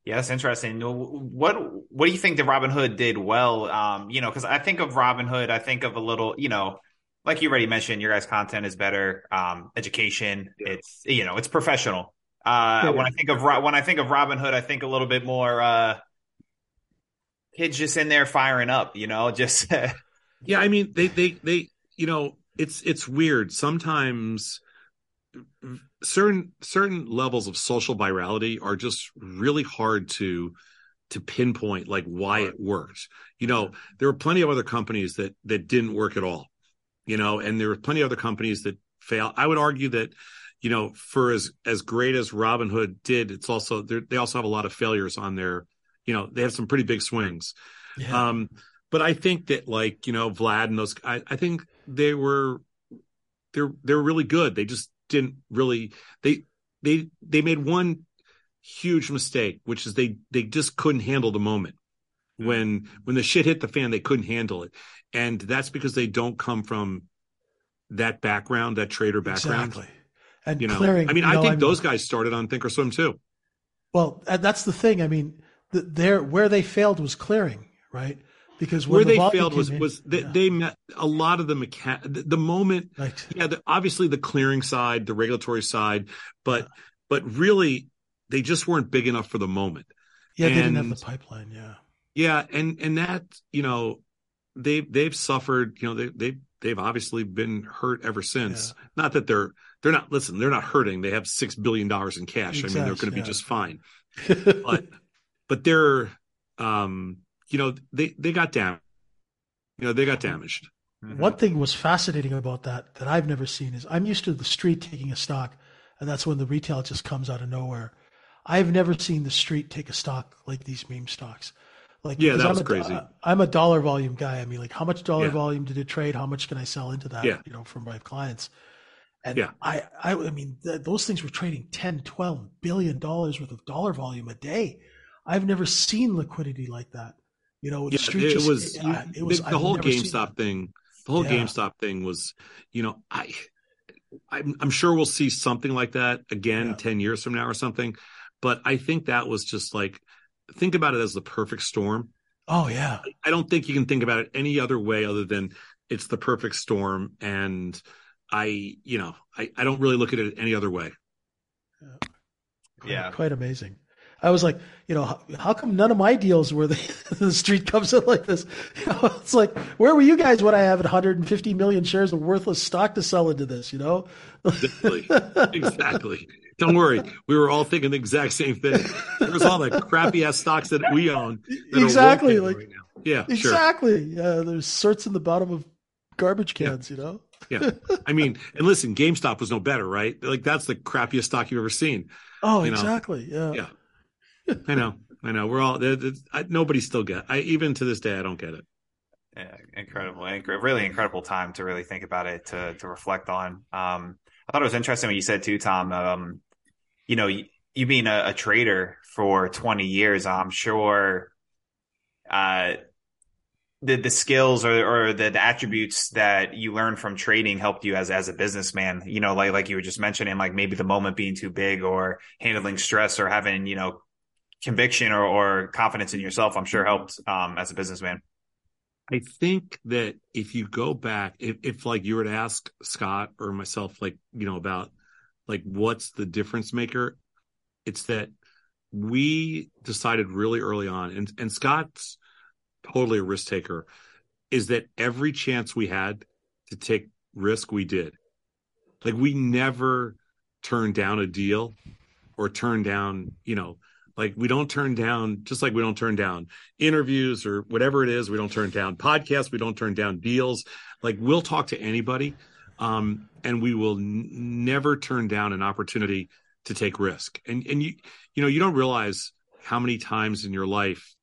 yeah, that's interesting. What what do you think that Robinhood did well? Um, you know, because I think of Robinhood, I think of a little, you know, like you already mentioned, your guys' content is better. Um, education, yeah. it's you know, it's professional. Uh, yeah. when I think of when I think of Robinhood, I think a little bit more uh, kids just in there firing up. You know, [LAUGHS] just yeah. I mean, they they they you know, it's it's weird sometimes certain certain levels of social virality are just really hard to to pinpoint like why it worked. You know, there were plenty of other companies that that didn't work at all. You know, and there were plenty of other companies that fail. I would argue that, you know, for as as great as Robinhood did, it's also they also have a lot of failures on their, you know, they have some pretty big swings. Yeah. Um, but I think that like you know Vlad and those, I, I think they were they're they're really good. They just didn't really they they they made one huge mistake, which is they they just couldn't handle the moment. Hmm. When when the shit hit the fan, they couldn't handle it, and that's because they don't come from that background, that trader background. Exactly. And you know, clearing. I mean, I know, think I'm, those guys started on Thinkorswim too. Well, that's the thing. I mean, the, where they failed was clearing, right? Because where the they failed was in, was they, yeah. they, met a lot of the mechan the, the moment right. yeah the, obviously the clearing side the regulatory side but yeah. but really they just weren't big enough for the moment yeah and, they didn't have the pipeline yeah yeah and and that you know they they've suffered you know they they they've obviously been hurt ever since yeah. not that they're they're not listen they're not hurting they have six billion dollars in cash exactly, i mean they're going to be just fine [LAUGHS] but but they're um you know, they, they got damaged. You know, they got damaged. Mm-hmm. One thing was fascinating about that that I've never seen is I'm used to the street taking a stock, and that's when the retail just comes out of nowhere. I've never seen the street take a stock like these meme stocks. Like, yeah, that was I'm a, crazy. I'm a dollar volume guy. I mean, like, how much dollar yeah. volume did it trade? How much can I sell into that? Yeah. You know, from my clients. And Yeah. I, I, I mean, th- those things were trading 10, 12 billion dollars worth of dollar volume a day. I've never seen liquidity like that. You know, the Yeah, street it just- was, uh, it was the, the whole GameStop thing. The whole Yeah. GameStop thing was, you know, I, I'm, I'm sure we'll see something like that again Yeah. ten years from now or something. But I think that was just like, think about it as the perfect storm. Oh yeah, I don't think you can think about it any other way other than it's the perfect storm. And I, you know, I, I don't really look at it any other way. quite, Yeah. quite amazing. I was like, you know, how, how come none of my deals where the, [LAUGHS] the street comes in like this? [LAUGHS] You know, it's like, where were you guys when I have 150 million shares of worthless stock to sell into this? You know, Exactly. exactly. Don't worry. We were all thinking the exact same thing. There's all the crappy ass stocks that we own. that Exactly, like- right yeah, sure. exactly. Yeah, there's certs in the bottom of garbage cans. You know. Yeah. I mean, and listen, GameStop was no better, right? Like that's the crappiest stock you've ever seen. Oh, You know. exactly. Yeah. Yeah. I know. I know. We're all there. there's- I, nobody still get. I even to this day, I don't get it. Yeah, incredible, really incredible time to really think about it, to to reflect on. Um, I thought it was interesting what you said too, Tom. Um, you know, you, you being a, a trader for 20 years, I'm sure, uh, the the skills or, or the, the attributes that you learned from trading helped you as as a businessman. You know, like like you were just mentioning, like maybe the moment being too big, or handling stress, or having you know conviction or, or confidence in yourself. I'm sure helped um, as a businessman. I think that if you go back, if, if like you were to ask Scott or myself, like, you know, about like what's the difference maker, it's that we decided really early on, and, and Scott's totally a risk taker, is that every chance we had to take risk, we did. Like we never turned down a deal or turned down, you know, like we don't turn down, just like we don't turn down interviews or whatever it is. We don't turn down podcasts. We don't turn down deals. Like we'll talk to anybody, um, and we will n- never turn down an opportunity to take risk. And and you you know you don't realize how many times in your life,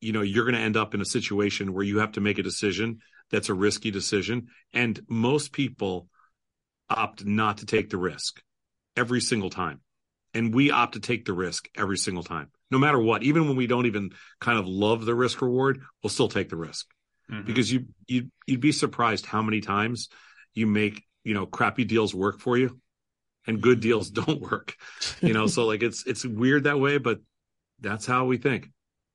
you know, you're going to end up in a situation where you have to make a decision that's a risky decision, and most people opt not to take the risk every single time and we opt to take the risk every single time no matter what even when we don't even kind of love the risk reward we'll still take the risk Mhm. because you you you'd be surprised how many times you make you know crappy deals work for you and good deals [LAUGHS] don't work you know so like it's it's weird that way but that's how we think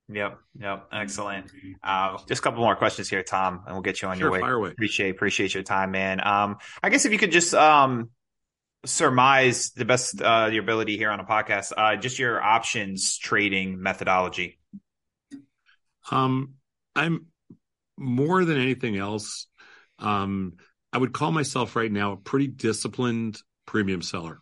Yep. Yep. Excellent. Uh, just a couple more questions here, Tom, and we'll get you on sure your way. fire away Appreciate appreciate your time, man. Um, I guess if you could just um surmise the best uh your ability here on a podcast, uh, just your options trading methodology. Um, I'm more than anything else. Um, I would call myself right now a pretty disciplined premium seller.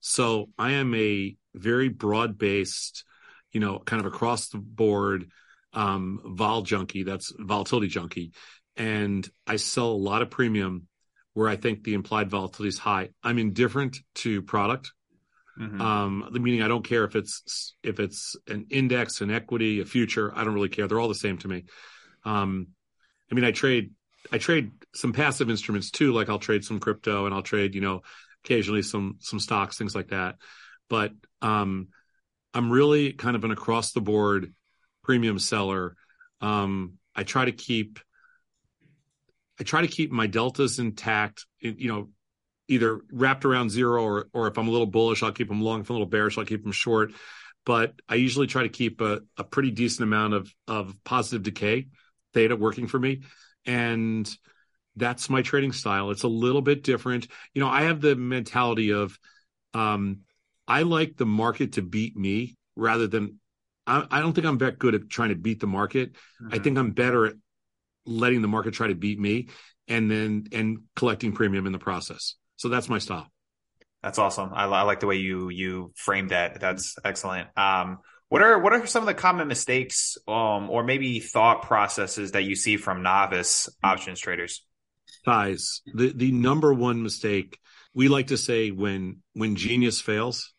So I am a very broad based, you know, kind of across the board, um, vol junkie. That's volatility junkie. And I sell a lot of premium where I think the implied volatility is high. I'm indifferent to product. Mhm. um the meaning i don't care if it's if it's an index an equity a future i don't really care. They're all the same to me. Um i mean i trade i trade some passive instruments too like i'll trade some crypto and i'll trade you know occasionally some some stocks things like that. But um i'm really kind of an across the board premium seller. Um i try to keep i try to keep my deltas intact you know either wrapped around zero or or if I'm a little bullish, I'll keep them long. If I'm a little bearish, I'll keep them short. But I usually try to keep a, a pretty decent amount of of positive decay theta working for me. And that's my trading style. It's a little bit different. You know, I have the mentality of um I like the market to beat me rather than I, I don't think I'm that good at trying to beat the market. I Mhm. think I'm better at letting the market try to beat me and then and collecting premium in the process. So that's my style. That's awesome. I, I like the way you you framed that. That's excellent. Um, what are what are some of the common mistakes, um, or maybe thought processes that you see from novice options traders? Size. The the number one mistake we like to say when when genius fails,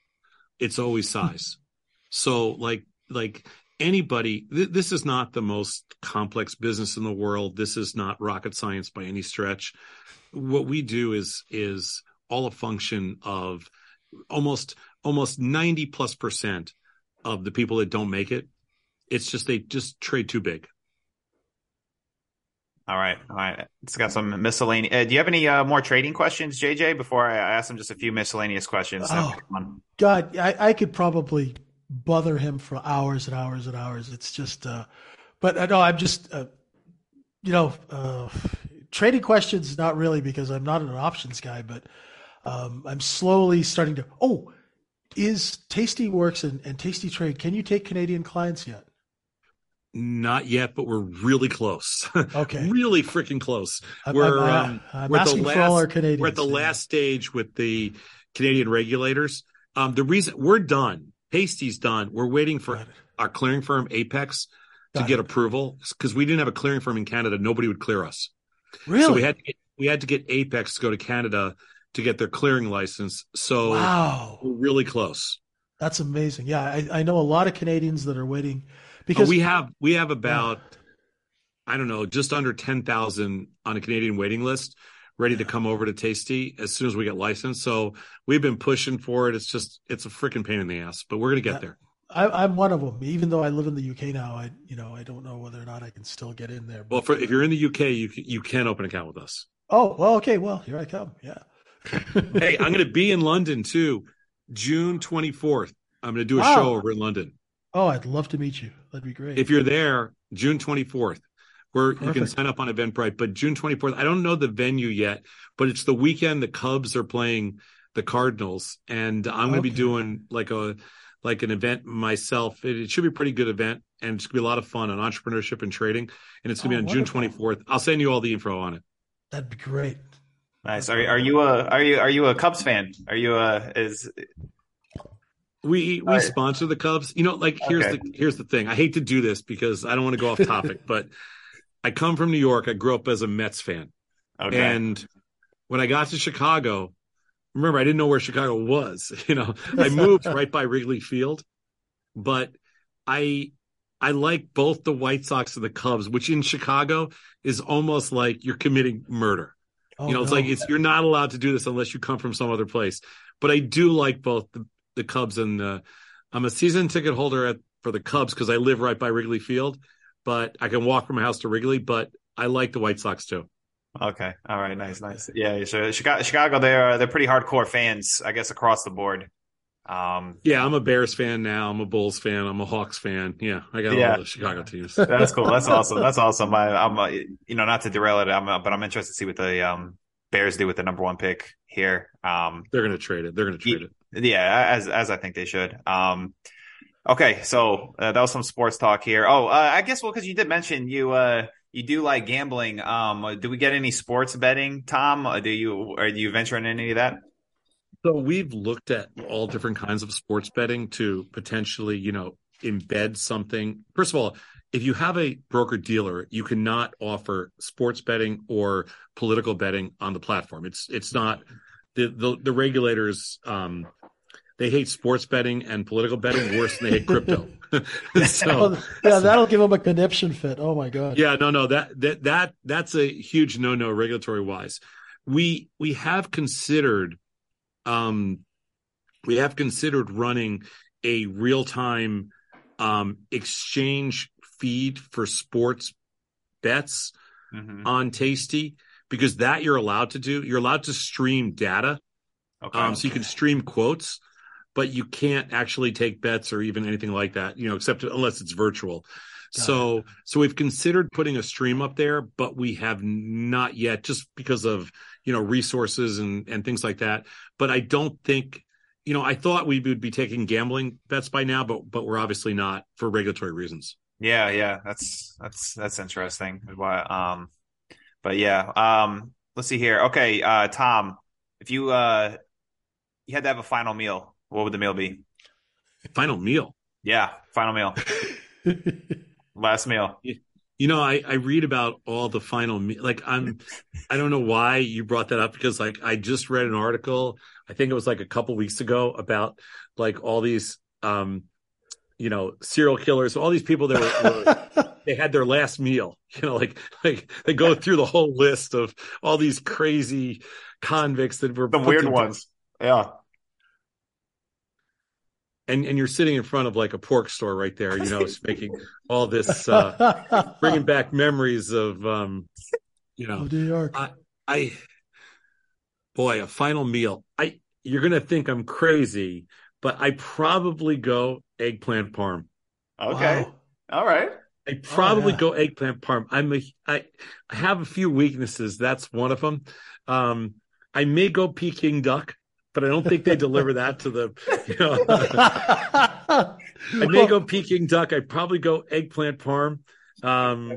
it's always size. so like like anybody th- this is not the most complex business in the world. This is not rocket science by any stretch. What we do is is all a function of almost almost 90 plus percent of the people that don't make it. It's just they just trade too big. All right, all right. It's got some miscellaneous. Uh, do you have any uh, more trading questions, JJ? Before I ask him just a few miscellaneous questions. Oh, God, I, I could probably bother him for hours and hours and hours. It's just, uh, but uh, know I'm just, uh, you know, uh, trading questions not really because I'm not an options guy, but um, I'm slowly starting to. Oh, is Tasty Works and, and Tasty Trade? Can you take Canadian clients yet? Not yet, but we're really close. [LAUGHS] Okay, really freaking close. I'm, we're I'm, um, I'm we're at the asking last, for all our Canadians. we're at the yeah. last stage with the Canadian regulators. Um, the reason we're done, Tasty's done. We're waiting for our clearing firm Apex to Got get it. approval because we didn't have a clearing firm in Canada. Nobody would clear us. Really? So we had to get, we had to get Apex to go to Canada to get their clearing license. So wow, we're really close. that's amazing. Yeah, I, I know a lot of Canadians that are waiting Because because we have we have about I don't know just under ten thousand on a Canadian waiting list, ready to come over to Tasty as soon as we get licensed. So we've been pushing for it. It's just it's a freaking pain in the ass, but we're gonna get Yeah. there. I, I'm one of them. Even though I live in the UK now, I you know I don't know whether or not I can still get in there. Well, but- for, if you're in the UK, you can- you can open an account with us. oh well, okay, well here I come. Yeah. [LAUGHS] Hey, I'm gonna be in London too, June 24th. I'm gonna do a Wow. show over in London. oh, I'd love to meet you. That'd be great. if you're there, June 24th, where you can sign up on Eventbrite. But June 24th, I don't know the venue yet, but it's the weekend the Cubs are playing the Cardinals, and I'm going to be doing like a like an event myself. It, it should be a pretty good event, and it's going to be a lot of fun on entrepreneurship and trading. And it's going to Oh, be on wonderful. June 24th. I'll send you all the info on it. That'd be great. Nice. Are are you a are you are you a Cubs fan? Are you a is We we All right. sponsor the Cubs. You know, like here's Okay. the here's the thing. I hate to do this because I don't want to go off topic, [LAUGHS] but I come from New York. I grew up as a Mets fan. okay? And when I got to Chicago, remember I didn't know where Chicago was. [LAUGHS] You know, I moved right by Wrigley Field, but I I like both the White Sox and the Cubs, which in Chicago is almost like you're committing murder. Oh, you know, it's no. like it's you're not allowed to do this unless you come from some other place. But I do like both the, the Cubs and the. I'm a season ticket holder at for the Cubs because I live right by Wrigley Field, but I can walk from my house to Wrigley. But I like the White Sox too. Okay. All right. Nice. Nice. Yeah. So Chicago, Chicago, they're they're pretty hardcore fans, I guess, across the board. Um, Yeah, I'm a Bears fan now. I'm a Bulls fan. I'm a Hawks fan. Yeah, I got Yeah. all the Chicago [LAUGHS] teams. that's cool. That's [LAUGHS] awesome. That's awesome. I, I'm, uh, you know, not to derail it, I'm, uh, but I'm interested to see what the um, Bears do with the number one pick here. Um, They're going to trade it. They're going to trade it. yeah, as as I think they should. Um, okay, so uh, that was some sports talk here. Oh, uh, I guess well, because you did mention you uh you do like gambling. Um, do we get any sports betting, Tom? Uh, Do you are you venturing in any of that? So we've looked at all different kinds of sports betting to potentially, you know, embed something. First of all, if you have a broker dealer, you cannot offer sports betting or political betting on the platform. It's it's not the the, the regulators. Um, they hate sports betting and political betting worse than they hate crypto. [LAUGHS] [LAUGHS] so yeah, that'll give them a conniption fit. Oh my god. yeah, no, no, that that that that's a huge no no regulatory wise. We we have considered um we have considered running a real time um exchange feed for sports bets Mhm. on Tasty because that you're allowed to do. You're allowed to stream data. Okay. Um, so you can stream quotes, but you can't actually take bets or even anything like that, you know, except unless it's virtual. Got so, so we've considered putting a stream up there, but we have not yet just because of, you know, resources and, and things like that. But I don't think, you know, I thought we would be taking gambling bets by now, but, but we're obviously not for regulatory reasons. Yeah, yeah, that's that's that's interesting. Why? Um, but yeah. Um, let's see here. Okay, uh, Tom, if you uh you had to have a final meal, what would the meal be? Final meal. Yeah, final meal, [LAUGHS] last meal. You know, I, I read about all the final, me- like I'm, I don't know why you brought that up because like I just read an article, I think it was like a couple weeks ago about like all these, um, you know, serial killers, all these people that were, were [LAUGHS] they had their last meal. You know, like like they go through the whole list of all these crazy convicts that were The weird ones. Yeah. And and you're sitting in front of like a pork store right there, you know, it's [LAUGHS] making all this uh bringing back memories of um you know, New York. I I boy, a final meal. I you're going to think I'm crazy, but I probably go eggplant parm. Okay. Wow. All right. I probably yeah. go eggplant parm. I'm a I I have a few weaknesses. That's one of them. Um I may go Peking duck, but I don't think they deliver that to the you know I [LAUGHS] may go Peking duck. I probably go eggplant parm. Um,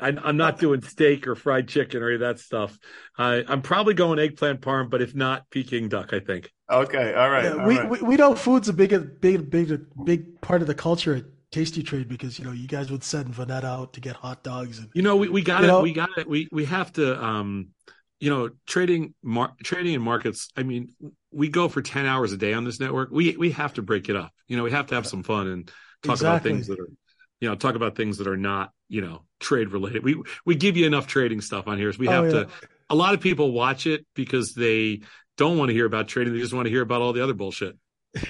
I, I'm not doing steak or fried chicken or any of that stuff. I, I'm probably going eggplant parm, but if not, Peking duck. I think. Okay. All right. Yeah, all we, right. we we know food's a big big big big part of the culture at Tasty Trade because you know you guys would send Vanetta out to get hot dogs and You know, we, we got You it. know- We got it. We we have to. Um, you know, trading mar- trading in markets. I mean, we go for ten hours a day on this network. We we have to break it up. You know, we have to have some fun and talk about things that are, you know, talk about things that are not, you know, trade related. We we give you enough trading stuff on here. So we Oh, have yeah. to. A lot of people watch it because they don't want to hear about trading. They just want to hear about all the other bullshit. [LAUGHS]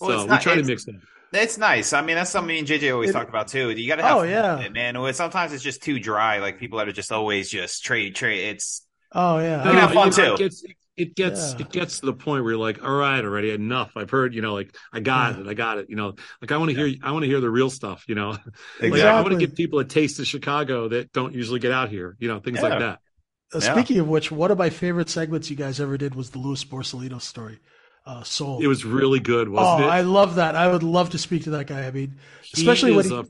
Well, so it's we not- try to it's- mix that. It's nice. I mean, that's something me and JJ always It- talked about too. You got to have Oh, fun yeah. it, man. Sometimes it's just too dry. Like people that are just always just trade, trade. It's oh yeah You can have fun, you too. It gets, it gets Yeah. it gets to the point where you're like, all right, already enough. I've heard, you know, like I got Yeah. it, I got it. You know, like I want to hear, I want to hear the real stuff. You know, [LAUGHS] like I want to give people a taste of Chicago that don't usually get out here. You know, things Yeah. like that. Uh, Yeah. Speaking of which, one of my favorite segments you guys ever did was the Lewis Borsellino story, uh, Soul. It was really good, oh, wasn't it? I love that. I would love to speak to that guy. I mean, He especially when he- a,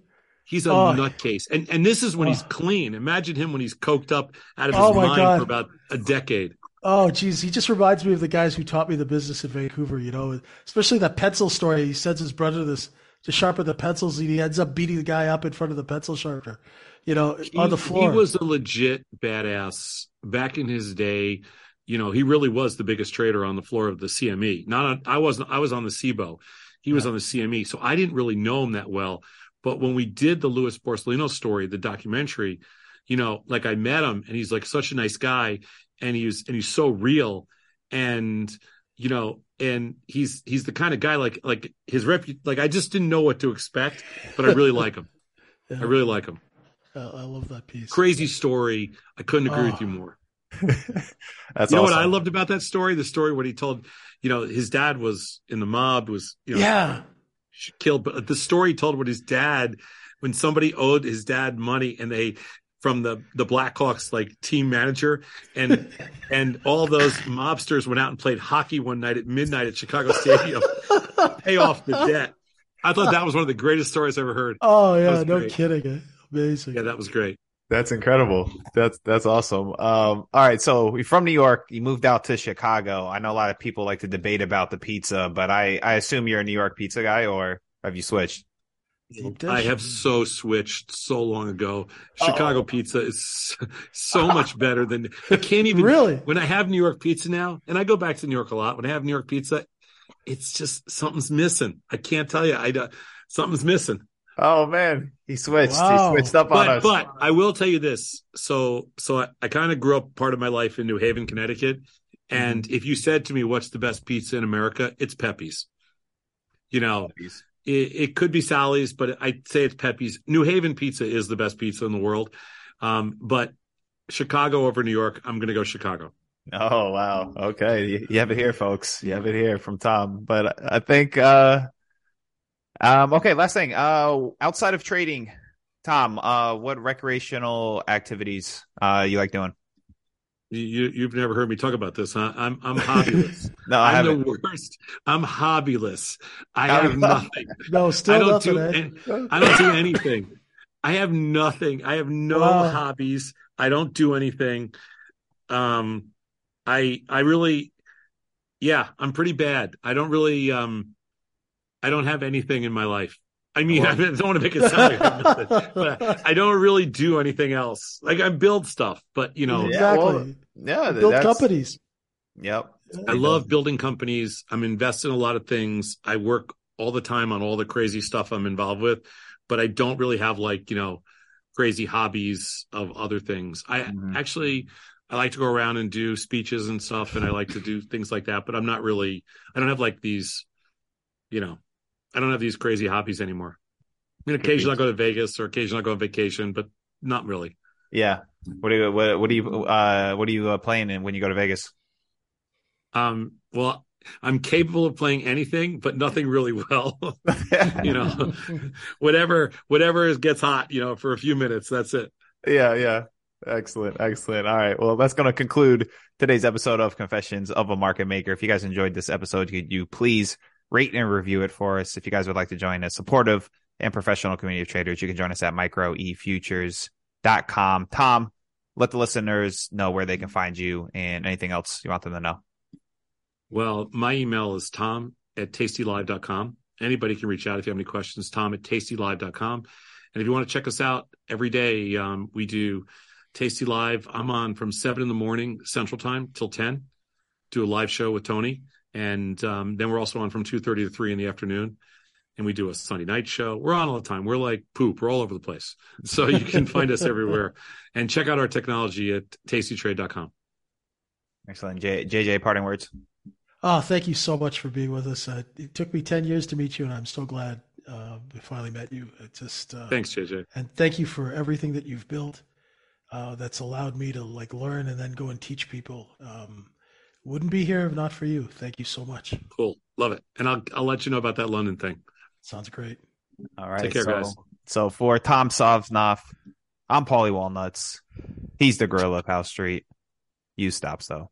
he's a Oh. nutcase, and and this is when he's Oh. clean. Imagine him when he's coked up out of his Oh, mind God. for about a decade. oh, geez, he just reminds me of the guys who taught me the business in Vancouver. You know, especially that pencil story. He sends his brother this to sharpen the pencils, and he ends up beating the guy up in front of the pencil sharpener. You know, on the floor. He was a legit badass back in his day. You know, he really was the biggest trader on the floor of the CME. Not on, I wasn't. I was on the CBOE. He was on the CME, so I didn't really know him that well. But when we did the Lewis Borsellino story, the documentary, you know, like I met him, and he's like such a nice guy, and he's and he's so real, and you know, and he's he's the kind of guy like like his rep. Like I just didn't know what to expect, but I really like him. [LAUGHS] Yeah. I really like him I love that piece. crazy story. I couldn't agree with Oh. you ah. more. [LAUGHS] that's you know awesome. what I loved about that story? The story when he told, you know, his dad was in the mob, was you know Yeah. killed. But the story he told what his dad, when somebody owed his dad money, and they from the the Blackhawks like team manager, and [LAUGHS] and all those mobsters went out and played hockey one night at midnight at Chicago Stadium, pay off the debt. I thought that was one of the greatest stories I ever heard. Oh yeah, no great. kidding. Amazing. Yeah, that was great. That's incredible. That's that's awesome. Um, all right, so you're from New York. You moved out to Chicago. I know a lot of people like to debate about the pizza, but I I assume you're a New York pizza guy, or have you switched? I have so switched so long ago. Chicago pizza is so much better than I can't even Really? when I have New York pizza now, and I go back to New York a lot. When I have New York pizza, it's just something's missing. I can't tell you. I don't- something's missing. Oh man, he switched. Wow. He switched up on But us. but I will tell you this. So so I, I kind of grew up part of my life in New Haven, Connecticut, and Mm-hmm. if you said to me, "What's the best pizza in America?" It's Pepe's. You know, it, it could be Sally's, but I'd say it's Pepe's. New Haven pizza is the best pizza in the world. Um, but Chicago over New York, I'm going to go Chicago. Oh wow. Okay, you, you have it here, folks. You have it here from Tom. But I think. uh Um. Okay. Last thing. Uh. Outside of trading, Tom. Uh. What recreational activities uh you like doing? You, you've never heard me talk about this, huh? I'm I'm hobbyless. [LAUGHS] No, I I'm haven't. the worst. I'm hobbyless. I have nothing. [LAUGHS] No, still I don't nothing. do. eh? any- I don't do anything. I have nothing. I have no Wow. hobbies. I don't do anything. Um, I I really, yeah, I'm pretty bad. I don't really um, I don't have anything in my life. I mean, [LAUGHS] I don't want to make it sound like I'm nothing, [LAUGHS] but I don't really do anything else. Like I build stuff, but you know, Yeah, exactly. well, Yeah. Build that's- companies. Yep. I love building companies. I'm invested in a lot of things. I work all the time on all the crazy stuff I'm involved with. but I don't really have like, you know, crazy hobbies of other things. I Mhm. actually I like to go around and do speeches and stuff and I like to do things like that, but I'm not really I don't have like these, you know, I don't have these crazy hobbies anymore. I mean occasionally I'll go to Vegas or occasionally I'll go on vacation, but not really. Yeah. What do you what, what do you uh what are you uh, playing in when you go to Vegas? Um well I'm capable of playing anything, but nothing really well. [LAUGHS] you know, [LAUGHS] whatever whatever gets hot, you know, for a few minutes. That's it. Yeah, yeah. Excellent, excellent. All right. Well, that's going to conclude today's episode of Confessions of a Market Maker. If you guys enjoyed this episode, could you please rate and review it for us? If you guys would like to join a supportive and professional community of traders, you can join us at microefutures.com. Tom, let the listeners know where they can find you and anything else you want them to know. Well, my email is tom at tastylive.com. Anybody can reach out if you have any questions, tom at tastylive.com. And if you want to check us out every day, um, we do Tasty Live. I'm on from seven in the morning Central Time till 10, do a live show with Tony. And um, then we're also on from 2.30 to 3 in the afternoon. And we do a Sunday night show. We're on all the time. We're like poop. We're all over the place. [LAUGHS] So you can find us everywhere. And check out our technology at tastytrade.com. Excellent. J- JJ, parting words. Oh, thank you so much for being with us. Uh, it took me 10 years to meet you, and I'm so glad uh, we finally met you. It just uh, Thanks, JJ. and thank you for everything that you've built. Uh, that's allowed me to like learn and then go and teach people. Um, wouldn't be here if not for you. Thank you so much. Cool. Love it. And I'll, I'll let you know about that London thing. Sounds great. All right. Take care, so, guys. So for Tom Sosnoff, I'm Paulie Walnuts. He's the gorilla of Howe Street. You stops though.